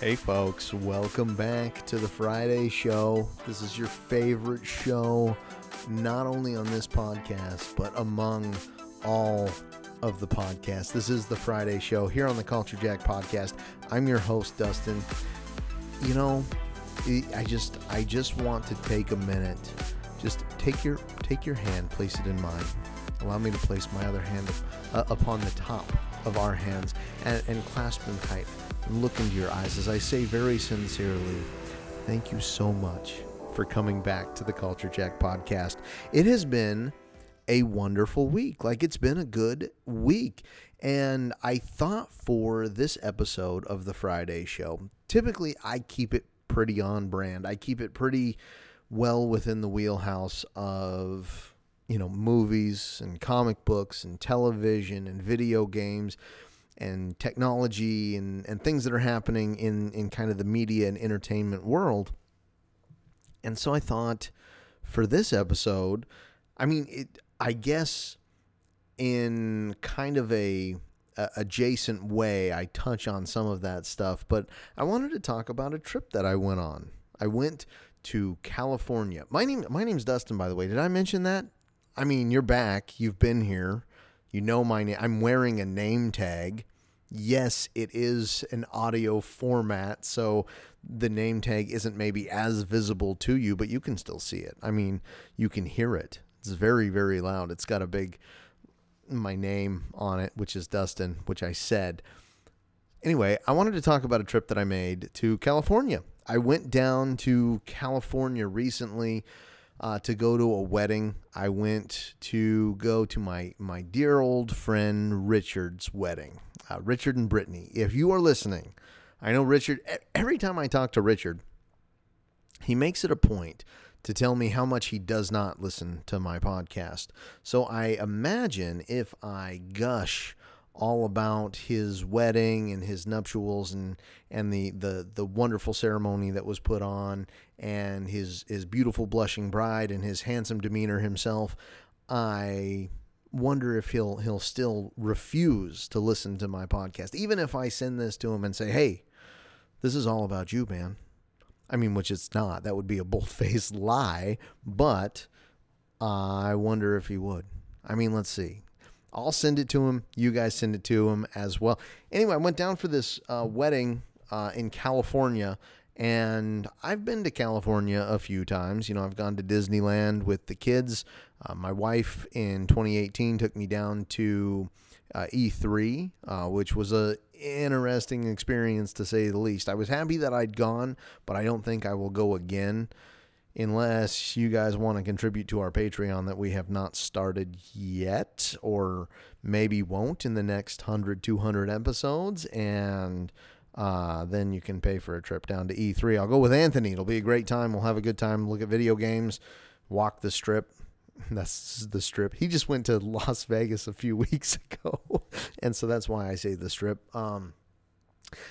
Hey, folks, welcome back to the Friday Show. This is your favorite show, not only on this podcast, but among all of the podcasts. This is the Friday Show here on the Culture Jack podcast. I'm your host, Dustin. You know, I just I just want to take a minute. Just take your take your hand, place it in mine. Allow me to place my other hand uh, upon the top of our hands and, and clasp them tight and look into your eyes as I say very sincerely, thank you so much for coming back to the Culture Jack podcast. It has been a wonderful week. Like it's been a good week. And I thought for this episode of the Friday show, typically I keep it pretty on brand. I keep it pretty well within the wheelhouse of, you know, movies and comic books and television and video games and technology and, and things that are happening in, in kind of the media and entertainment world. And so I thought for this episode, I mean, it, I guess in kind of a, a, adjacent way, I touch on some of that stuff, but I wanted to talk about a trip that I went on. I went to California. My name my name's Dustin by the way. Did I mention that? I mean, you're back. You've been here. You know my name. I'm wearing a name tag. Yes, it is an audio format, so the name tag isn't maybe as visible to you, but you can still see it. I mean, you can hear it. It's very, very loud. It's got a big my name on it, which is Dustin, which I said. Anyway, I wanted to talk about a trip that I made to California. I went down to California recently uh, to go to a wedding. I went to go to my my dear old friend Richard's wedding. Uh, Richard and Brittany. If you are listening, I know Richard. Every time I talk to Richard, he makes it a point to tell me how much he does not listen to my podcast. So I imagine if I gush all about his wedding and his nuptials and and the the the wonderful ceremony that was put on and his his beautiful blushing bride and his handsome demeanor himself i wonder if he'll he'll still refuse to listen to my podcast. Even if i send this to him and say hey this is all about you man. I mean which it's not. That would be a bold-faced lie but i wonder if he would. I mean let's see. I'll send it to him. You guys send it to him as well. Anyway, I went down for this uh, wedding uh, in California, and I've been to California a few times. You know, I've gone to Disneyland with the kids. Uh, my wife in 2018 took me down to uh, E3, uh, which was a interesting experience to say the least. I was happy that I'd gone, but I don't think I will go again unless you guys want to contribute to our Patreon that we have not started yet, or maybe won't in the next 100, 200 episodes. And uh, then you can pay for a trip down to E3. I'll go with Anthony. It'll be a great time. We'll have a good time, look at video games, walk the strip. That's the strip. He just went to Las Vegas a few weeks ago. and so that's why I say the strip. Um,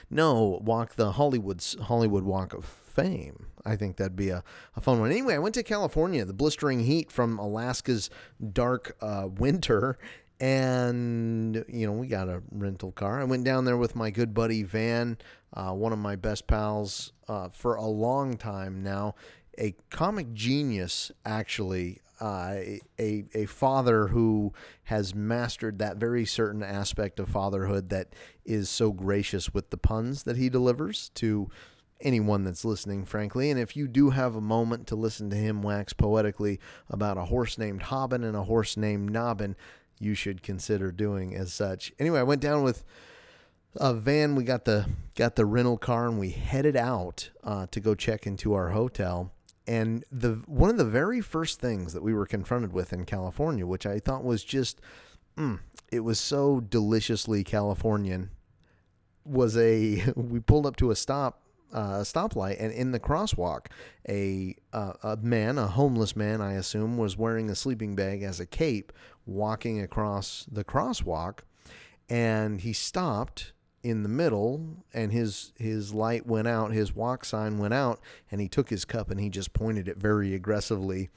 no, walk the Hollywood's Hollywood Walk of Fame. I think that'd be a, a fun one. Anyway, I went to California, the blistering heat from Alaska's dark uh, winter, and you know we got a rental car. I went down there with my good buddy Van, uh, one of my best pals uh, for a long time now, a comic genius actually. Uh, a a father who has mastered that very certain aspect of fatherhood that is so gracious with the puns that he delivers to anyone that's listening, frankly. And if you do have a moment to listen to him wax poetically about a horse named Hobbin and a horse named Nobbin, you should consider doing as such. Anyway, I went down with a van. We got the got the rental car and we headed out uh, to go check into our hotel. And the one of the very first things that we were confronted with in California, which I thought was just, mm, it was so deliciously Californian, was a we pulled up to a stop uh, stoplight, and in the crosswalk, a uh, a man, a homeless man, I assume, was wearing a sleeping bag as a cape, walking across the crosswalk, and he stopped in the middle, and his his light went out, his walk sign went out, and he took his cup and he just pointed it very aggressively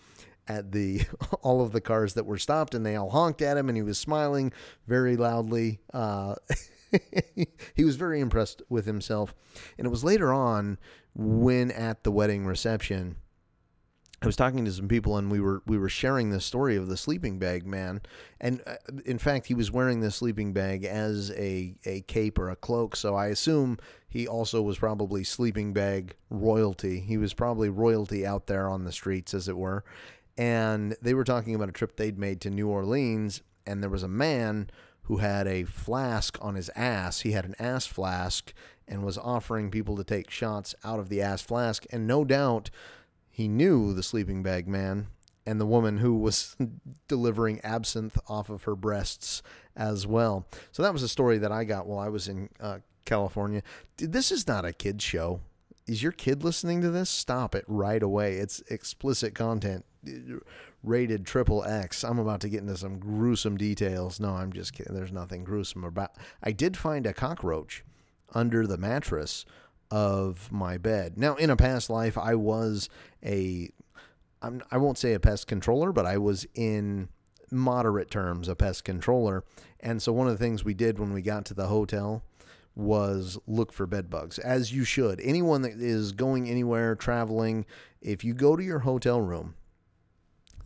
at the all of the cars that were stopped, and they all honked at him, and he was smiling very loudly. Uh, he was very impressed with himself, and it was later on when at the wedding reception. I was talking to some people and we were we were sharing the story of the sleeping bag man, and uh, in fact he was wearing the sleeping bag as a a cape or a cloak. So I assume he also was probably sleeping bag royalty. He was probably royalty out there on the streets, as it were. And they were talking about a trip they'd made to New Orleans, and there was a man who had a flask on his ass. He had an ass flask and was offering people to take shots out of the ass flask. And no doubt he knew the sleeping bag man and the woman who was delivering absinthe off of her breasts as well. So that was a story that I got while I was in uh, California. This is not a kid's show. Is your kid listening to this? Stop it right away. It's explicit content, rated triple X. I'm about to get into some gruesome details. No, I'm just kidding. There's nothing gruesome about. I did find a cockroach under the mattress of my bed. Now, in a past life, I was a, I'm, I won't say a pest controller, but I was in moderate terms a pest controller. And so one of the things we did when we got to the hotel was look for bed bugs, as you should. Anyone that is going anywhere, traveling, if you go to your hotel room,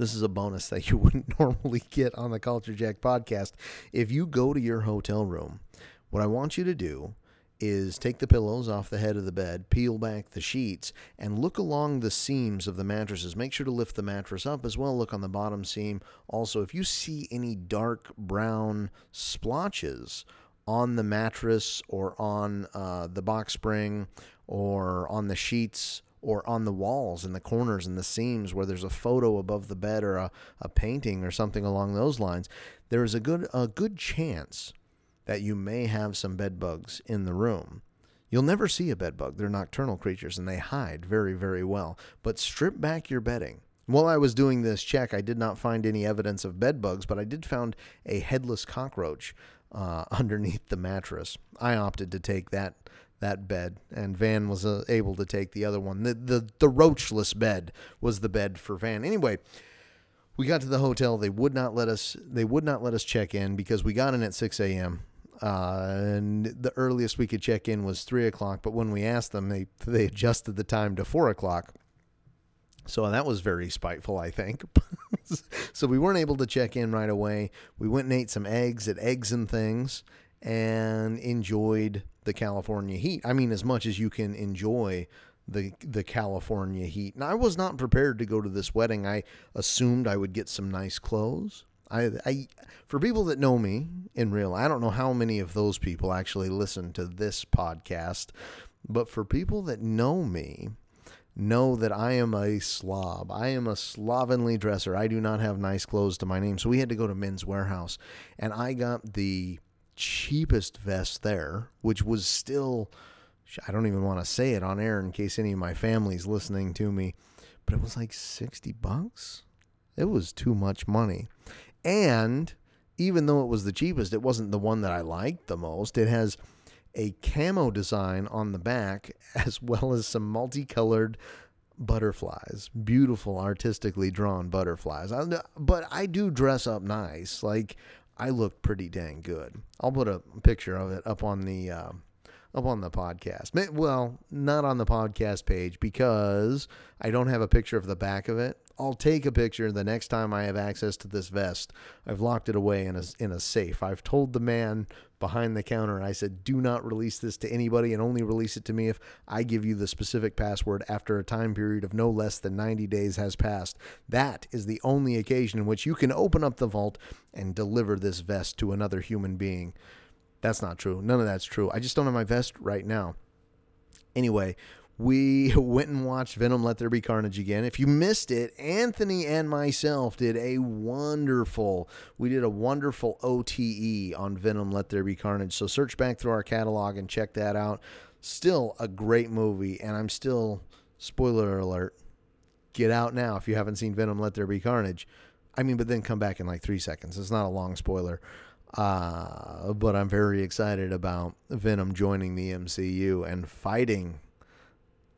this is a bonus that you wouldn't normally get on the Culture Jack podcast. If you go to your hotel room, what I want you to do is take the pillows off the head of the bed, peel back the sheets, and look along the seams of the mattresses. Make sure to lift the mattress up as well. Look on the bottom seam. Also, if you see any dark brown splotches on the mattress or on uh, the box spring or on the sheets or on the walls in the corners and the seams where there's a photo above the bed or a, a painting or something along those lines, there is a good a good chance that you may have some bed bugs in the room. You'll never see a bed bug. They're nocturnal creatures and they hide very, very well. But strip back your bedding. While I was doing this check, I did not find any evidence of bed bugs, but I did find a headless cockroach uh, underneath the mattress. I opted to take that that bed, and Van was uh, able to take the other one. The, the the roachless bed was the bed for Van. Anyway, we got to the hotel. They would not let us. They would not let us check in because we got in at 6 a.m. Uh, and the earliest we could check in was three o'clock. But when we asked them, they they adjusted the time to four o'clock. So that was very spiteful, I think. so we weren't able to check in right away. We went and ate some eggs at Eggs and Things and enjoyed the California heat. I mean, as much as you can enjoy the the California heat. Now, I was not prepared to go to this wedding. I assumed I would get some nice clothes. I, I, for people that know me in real, I don't know how many of those people actually listen to this podcast, but for people that know me, know that I am a slob. I am a slovenly dresser. I do not have nice clothes to my name. So we had to go to Men's Wearhouse, and I got the cheapest vest there, which was still, I don't even want to say it on air in case any of my family's listening to me, but it was like 60 bucks. It was too much money. And even though it was the cheapest, it wasn't the one that I liked the most. It has a camo design on the back as well as some multicolored butterflies, beautiful artistically drawn butterflies. But I do dress up nice. Like I look pretty dang good. I'll put a picture of it up on the uh, up on the podcast. Well, not on the podcast page because I don't have a picture of the back of it. I'll take a picture the next time I have access to this vest. I've locked it away in a, in a safe. I've told the man behind the counter, I said, do not release this to anybody and only release it to me if I give you the specific password after a time period of no less than 90 days has passed. That is the only occasion in which you can open up the vault and deliver this vest to another human being. That's not true. None of that's true. I just don't have my vest right now. Anyway, we went and watched Venom Let There Be Carnage again. If you missed it, Anthony and myself did a wonderful, we did a wonderful OTE on Venom Let There Be Carnage. So search back through our catalog and check that out. Still a great movie, and I'm still, spoiler alert, get out now if you haven't seen Venom Let There Be Carnage. I mean, but then come back in like three seconds. It's not a long spoiler. Uh, but I'm very excited about Venom joining the MCU and fighting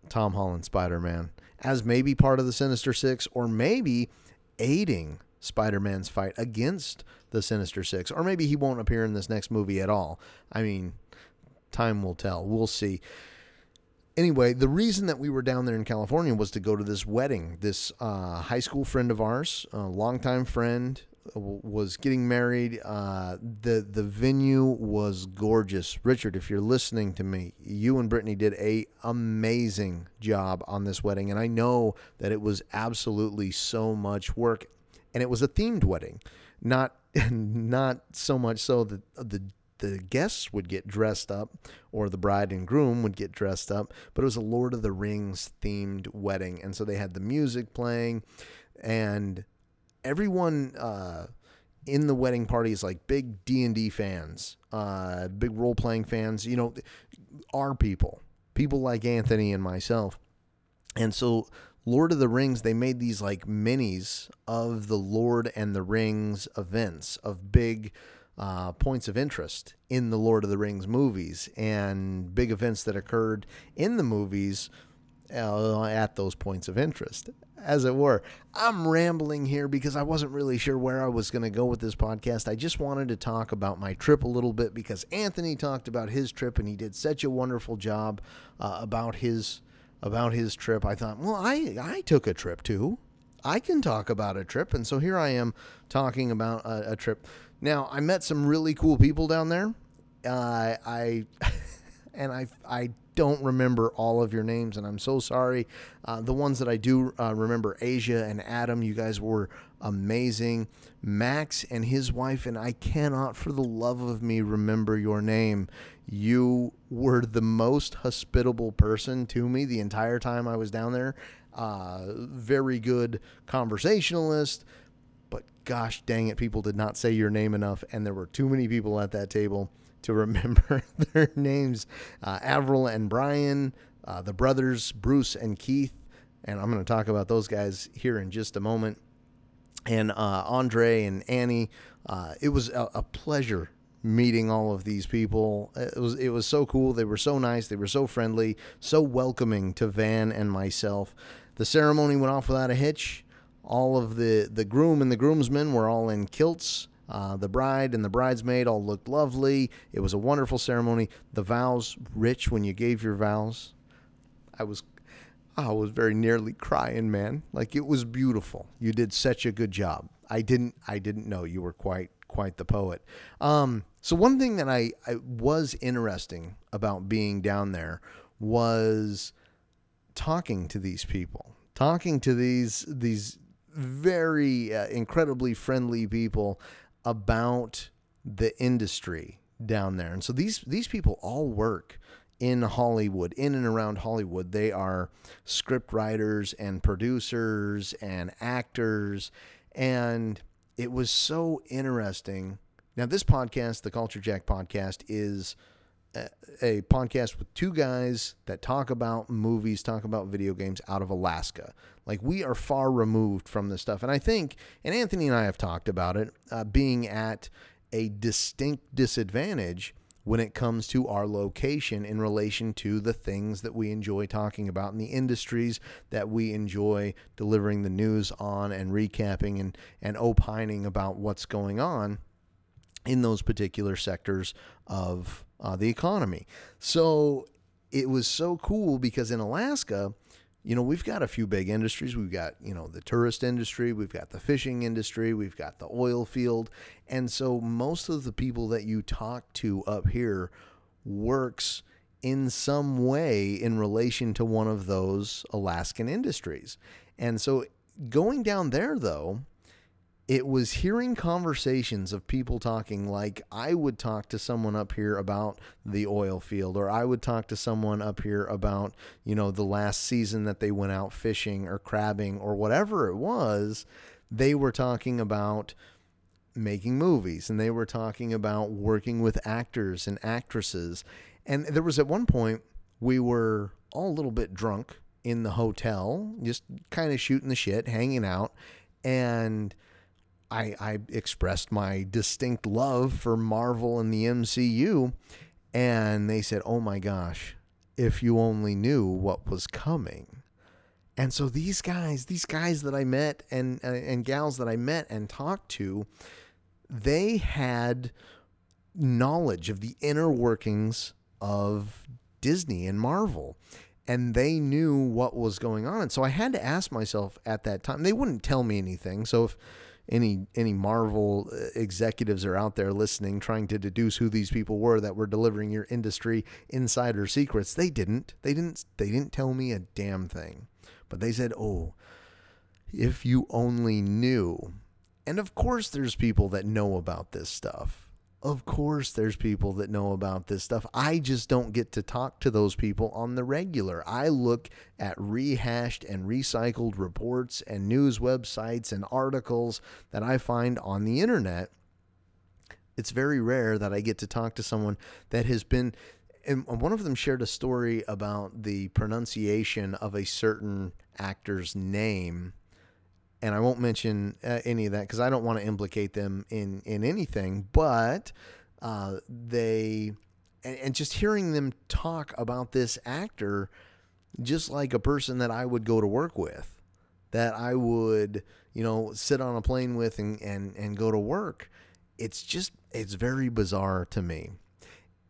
Tom Holland Spider Man as maybe part of the Sinister Six or maybe aiding Spider-Man's fight against the Sinister Six, or maybe he won't appear in this next movie at all. I mean, time will tell. We'll see. Anyway, the reason that we were down there in California was to go to this wedding. This uh, high school friend of ours, a longtime friend, was getting married. Uh, the the venue was gorgeous. Richard, if you're listening to me, you and Brittany did a amazing job on this wedding, and I know that it was absolutely so much work, and it was a themed wedding, not not so much so that the the guests would get dressed up or the bride and groom would get dressed up, but it was a Lord of the Rings themed wedding. And so they had the music playing and everyone uh, in the wedding party is like big D&D fans, uh, big role-playing fans, you know, our people, people like Anthony and myself. And so Lord of the Rings, they made these like minis of the Lord and the Rings events of big uh, points of interest in the Lord of the Rings movies and big events that occurred in the movies uh, at those points of interest, as it were. I'm rambling here because I wasn't really sure where I was going to go with this podcast. I just wanted to talk about my trip a little bit because Anthony talked about his trip and he did such a wonderful job uh, about his about his trip. I thought, well, I I took a trip too. I can talk about a trip, and so here I am talking about a, a trip. Now, I met some really cool people down there. Uh, I and I I don't remember all of your names, and I'm so sorry. Uh, the ones that I do uh, remember, Asia and Adam, you guys were amazing. Max and his wife, and I cannot for the love of me remember your name. You were the most hospitable person to me the entire time I was down there. Uh, very good conversationalist but gosh dang it, people did not say your name enough, and there were too many people at that table to remember their names. Uh, Avril and Brian, uh, the brothers Bruce and Keith, and I'm going to talk about those guys here in just a moment. And uh, Andre and Annie, uh, it was a, a pleasure meeting all of these people. It was it was so cool. They were so nice. They were so friendly, so welcoming to Van and myself. The ceremony went off without a hitch. All of the, the groom and the groomsmen were all in kilts. Uh, the bride and the bridesmaid all looked lovely. It was a wonderful ceremony. The vows, rich when you gave your vows. I was I was very nearly crying, man. Like it was beautiful. You did such a good job. I didn't I didn't know you were quite quite the poet. Um, so one thing that I, I was interesting about being down there was talking to these people, talking to these these very uh, incredibly friendly people about the industry down there. And so these these people all work in Hollywood, in and around Hollywood. They are script writers and producers and actors and it was so interesting. Now this podcast, the Culture Jack podcast is a, podcast with two guys that talk about movies, talk about video games out of Alaska. Like we are far removed from this stuff, and I think, and Anthony and I have talked about it, uh, being at a distinct disadvantage when it comes to our location in relation to the things that we enjoy talking about and the industries that we enjoy delivering the news on and recapping and, and opining about what's going on in those particular sectors of uh, the economy. So it was so cool because in Alaska, you know, we've got a few big industries. We've got, you know, the tourist industry, we've got the fishing industry, we've got the oil field. And so most of the people that you talk to up here works in some way in relation to one of those Alaskan industries. And so going down there though, it was hearing conversations of people talking like I would talk to someone up here about the oil field, or I would talk to someone up here about, you know, the last season that they went out fishing or crabbing or whatever it was. They were talking about making movies and they were talking about working with actors and actresses. And there was at one point we were all a little bit drunk in the hotel, just kind of shooting the shit, hanging out. And I, I expressed my distinct love for Marvel and the MCU, and they said, "Oh my gosh, if you only knew what was coming." And so these guys, these guys that I met and uh, and gals that I met and talked to, they had knowledge of the inner workings of Disney and Marvel and they knew what was going on. And so I had to ask myself at that time. They wouldn't tell me anything. So if any any Marvel uh, executives are out there listening trying to deduce who these people were that were delivering your industry insider secrets, they didn't. They didn't they didn't tell me a damn thing. But they said, "Oh, if you only knew." And of course there's people that know about this stuff of course, there's people that know about this stuff. I just don't get to talk to those people on the regular. I look at rehashed and recycled reports and news websites and articles that I find on the internet. It's very rare that I get to talk to someone that has been. And one of them shared a story about the pronunciation of a certain actor's name and I won't mention uh, any of that because I don't want to implicate them in in anything. But uh, they and, and, just hearing them talk about this actor, just like a person that I would go to work with, that I would you know sit on a plane with and and and go to work. It's just it's very bizarre to me.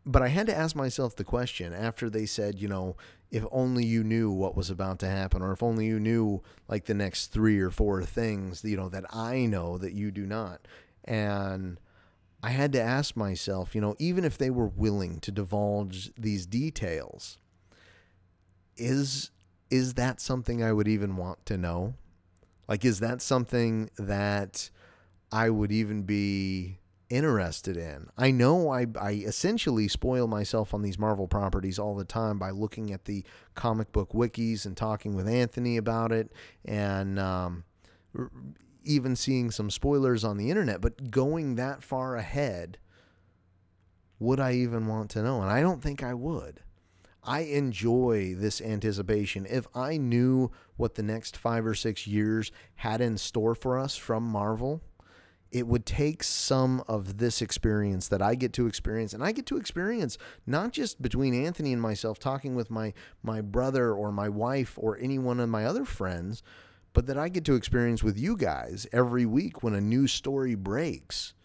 But I had to ask myself the question after they said, you know, if only you knew what was about to happen or if only you knew like the next three or four things you know that i know that you do not. And i had to ask myself you know even if they were willing to divulge these details is is that something i would even want to know? Like is that something that i would even be interested in. I know I, I essentially spoil myself on these Marvel properties all the time by looking at the comic book wikis and talking with Anthony about it and um, even seeing some spoilers on the internet. But going that far ahead, would I even want to know? And I don't think I would. I enjoy this anticipation. If I knew what the next five or six years had in store for us from Marvel, it would take some of this experience that I get to experience, and I get to experience not just between Anthony and myself talking with my my brother or my wife or any one of my other friends, but that I get to experience with you guys every week when a new story breaks.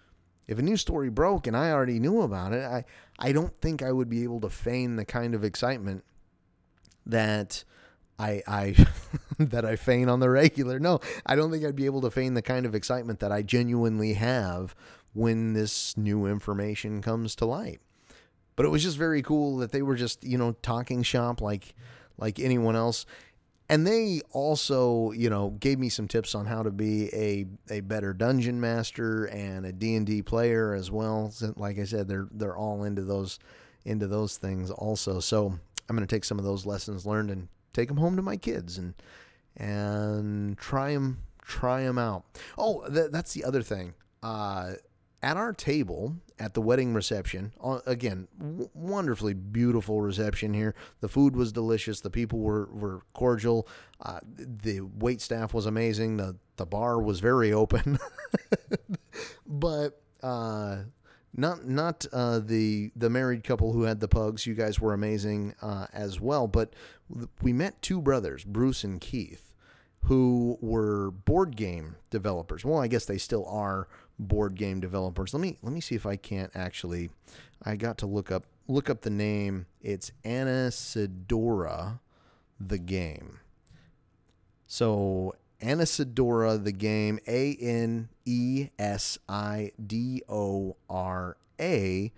If a new story broke and I already knew about it, I, I don't think I would be able to feign the kind of excitement that I I that I feign on the regular. No, I don't think I'd be able to feign the kind of excitement that I genuinely have when this new information comes to light. But it was just very cool that they were just, you know, talking shop like like anyone else. And they also, you know, gave me some tips on how to be a, a better dungeon master and a D&D player as well. Like I said, they're they're all into those into those things also. So, I'm going to take some of those lessons learned and take them home to my kids and and try them try them out. Oh, th- that's the other thing. Uh, at our table at the wedding reception, uh, again, w- wonderfully beautiful reception here. The food was delicious. The people were were cordial. Uh, the wait staff was amazing. The the bar was very open, but uh, not not uh, the the married couple who had the pugs. You guys were amazing uh, as well. But we met two brothers, Bruce and Keith, who were board game developers. Well, I guess they still are board game developers. Let me let me see if I can't actually. I got to look up look up the name. It's Anna Anesidora, the game. So Anna Anesidora the game, A N E S I D O R A.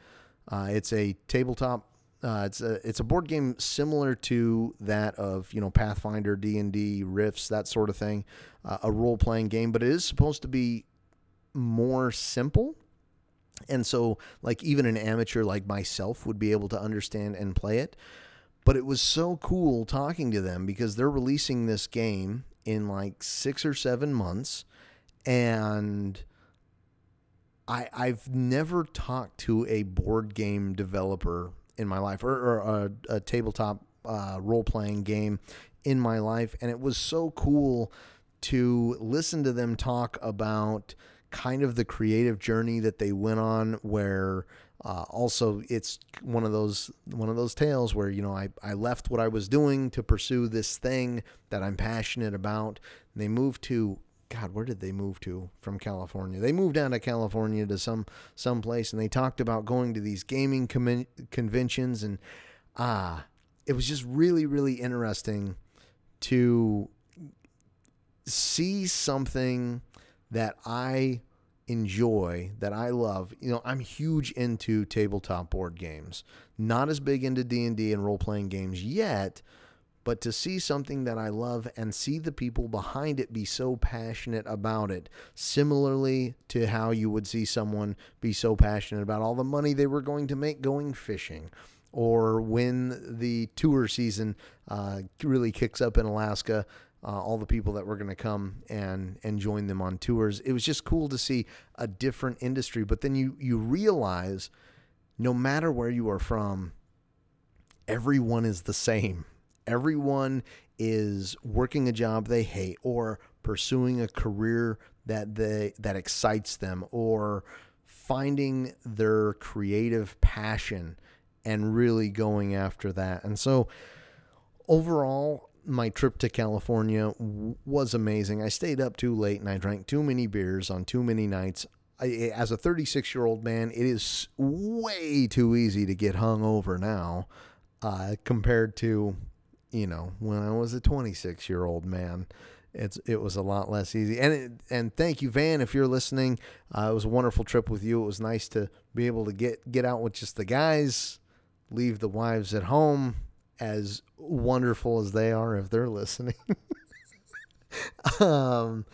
Uh, it's a tabletop. Uh, it's a it's a board game similar to that of you know Pathfinder, D and D, Rifts, that sort of thing. Uh, a role playing game, but it is supposed to be more simple. And so, like even an amateur like myself would be able to understand and play it. But it was so cool talking to them because they're releasing this game in like six or seven months, and I I've never talked to a board game developer in my life or, or a, a, tabletop uh, role playing game in my life, and it was so cool to listen to them talk about kind of the creative journey that they went on where uh, also it's one of those one of those tales where you know I, I left what I was doing to pursue this thing that I'm passionate about. And they moved to God, where did they move to from California? They moved down to California to some some place, and they talked about going to these gaming com- conventions, and ah, it was just really really interesting to see something that I enjoy, that I love. You know, I'm huge into tabletop board games. Not as big into D&D and role-playing games yet, but to see something that I love and see the people behind it be so passionate about it, similarly to how you would see someone be so passionate about all the money they were going to make going fishing, or when the tour season uh, really kicks up in Alaska, uh, all the people that were going to come and and join them on tours. It was just cool to see a different industry. But then you you realize, no matter where you are from, everyone is the same. Everyone is working a job they hate or pursuing a career that they that excites them or finding their creative passion and really going after that. And so overall my trip to California was amazing. I stayed up too late and I drank too many beers on too many nights. I, as a 36 year old man, it is way too easy to get hung over now uh, compared to, you know, when I was a 26 year old man. It's it was a lot less easy, and it, and thank you, Van, if you're listening. Uh, it was a wonderful trip with you. It was nice to be able to get get out with just the guys, leave the wives at home, as wonderful as they are if they're listening. um,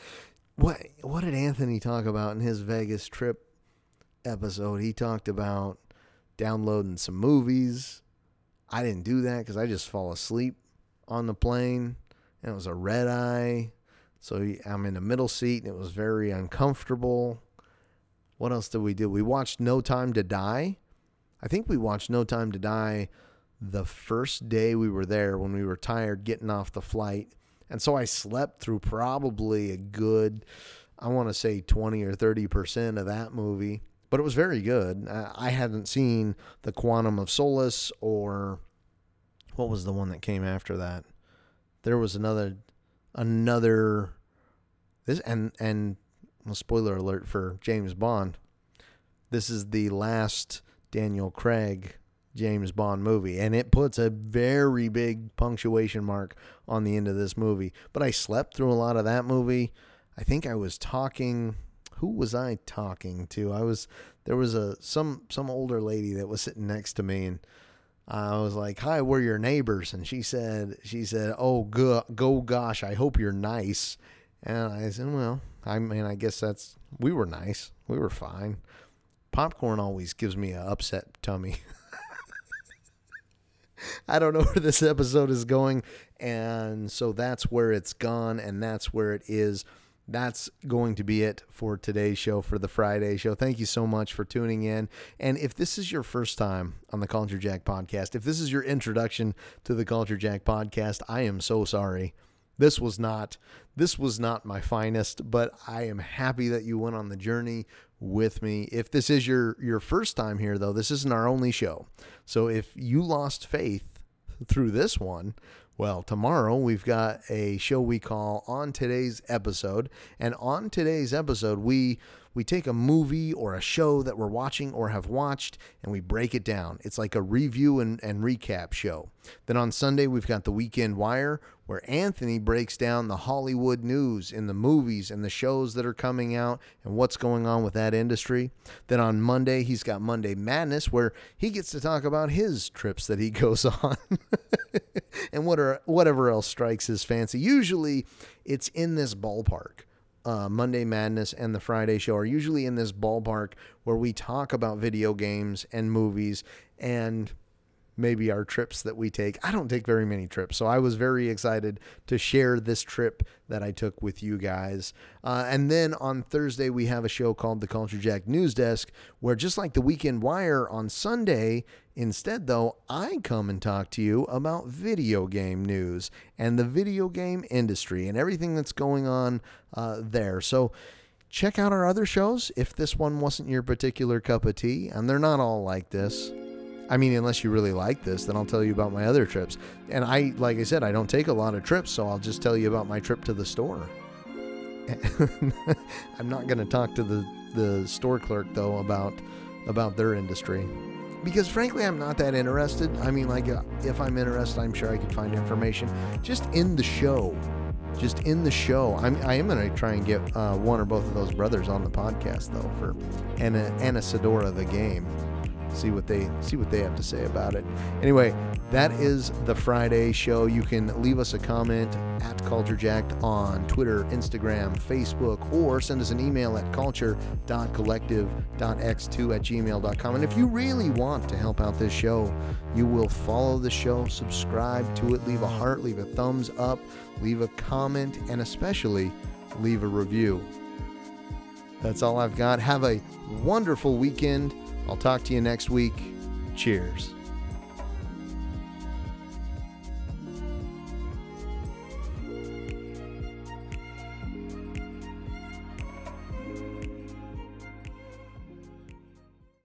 what what did Anthony talk about in his Vegas trip episode? He talked about downloading some movies. I didn't do that because I just fall asleep on the plane, and it was a red eye. So I'm in the middle seat, and it was very uncomfortable. What else did we do? We watched No Time to Die. I think we watched No Time to Die the first day we were there when we were tired getting off the flight. And so I slept through probably a good, I want to say 20 or 30% of that movie, but it was very good. I hadn't seen The Quantum of Solace or what was the one that came after that? There was another, another, this, and, and, well, spoiler alert for James Bond. This is the last Daniel Craig James Bond movie. And it puts a very big punctuation mark on the end of this movie. But I slept through a lot of that movie. I think I was talking who was I talking to? I was there was a some some older lady that was sitting next to me and I was like, "Hi, we're your neighbors." And she said she said, "Oh, go, go gosh, I hope you're nice." And I said, "Well, I mean, I guess that's we were nice. We were fine." Popcorn always gives me a upset tummy. I don't know where this episode is going. And so that's where it's gone, and that's where it is. That's going to be it for today's show, for the Friday show. Thank you so much for tuning in. And if this is your first time on the Culture Jack podcast, if this is your introduction to the Culture Jack podcast, I am so sorry. This was not this was not my finest, but I am happy that you went on the journey with me. If this is your your first time here though, this isn't our only show. So if you lost faith through this one, well, tomorrow we've got a show we call On Today's Episode. And on today's episode, we we take a movie or a show that we're watching or have watched and we break it down. It's like a review and, and recap show. Then on Sunday, we've got the Weekend Wire, where Anthony breaks down the Hollywood news in the movies and the shows that are coming out and what's going on with that industry. Then on Monday, he's got Monday Madness, where he gets to talk about his trips that he goes on and what are, whatever else strikes his fancy. Usually, it's in this ballpark uh, Monday Madness and the Friday Show are usually in this ballpark where we talk about video games and movies and maybe our trips that we take. I don't take very many trips, so I was very excited to share this trip that I took with you guys. Uh, and then on Thursday, we have a show called the Culture Jack News Desk, where just like the Weekend Wire on Sunday, instead, though, I come and talk to you about video game news and the video game industry and everything that's going on uh, there. So, check out our other shows if this one wasn't your particular cup of tea, and they're not all like this. I mean, unless you really like this, then I'll tell you about my other trips. And I, like I said, I don't take a lot of trips, so I'll just tell you about my trip to the store. I'm not going to talk to the, the store clerk though about about their industry because frankly I'm not that interested. I mean like uh, if I'm interested, I'm sure I could find information just in the show. Just in the show. I'm I am going to try and get uh, one or both of those brothers on the podcast though for Anna Anna Anesidora the game see what they see what they have to say about it. Anyway, that is the Friday show. You can leave us a comment at CultureJacked on Twitter, Instagram, Facebook, or send us an email at culture.collective.x2 at gmail.com. And if you really want to help out this show, you will follow the show, subscribe to it, leave a heart, leave a thumbs up, leave a comment, and especially leave a review. That's all I've got. Have a wonderful weekend. I'll talk to you next week. Cheers.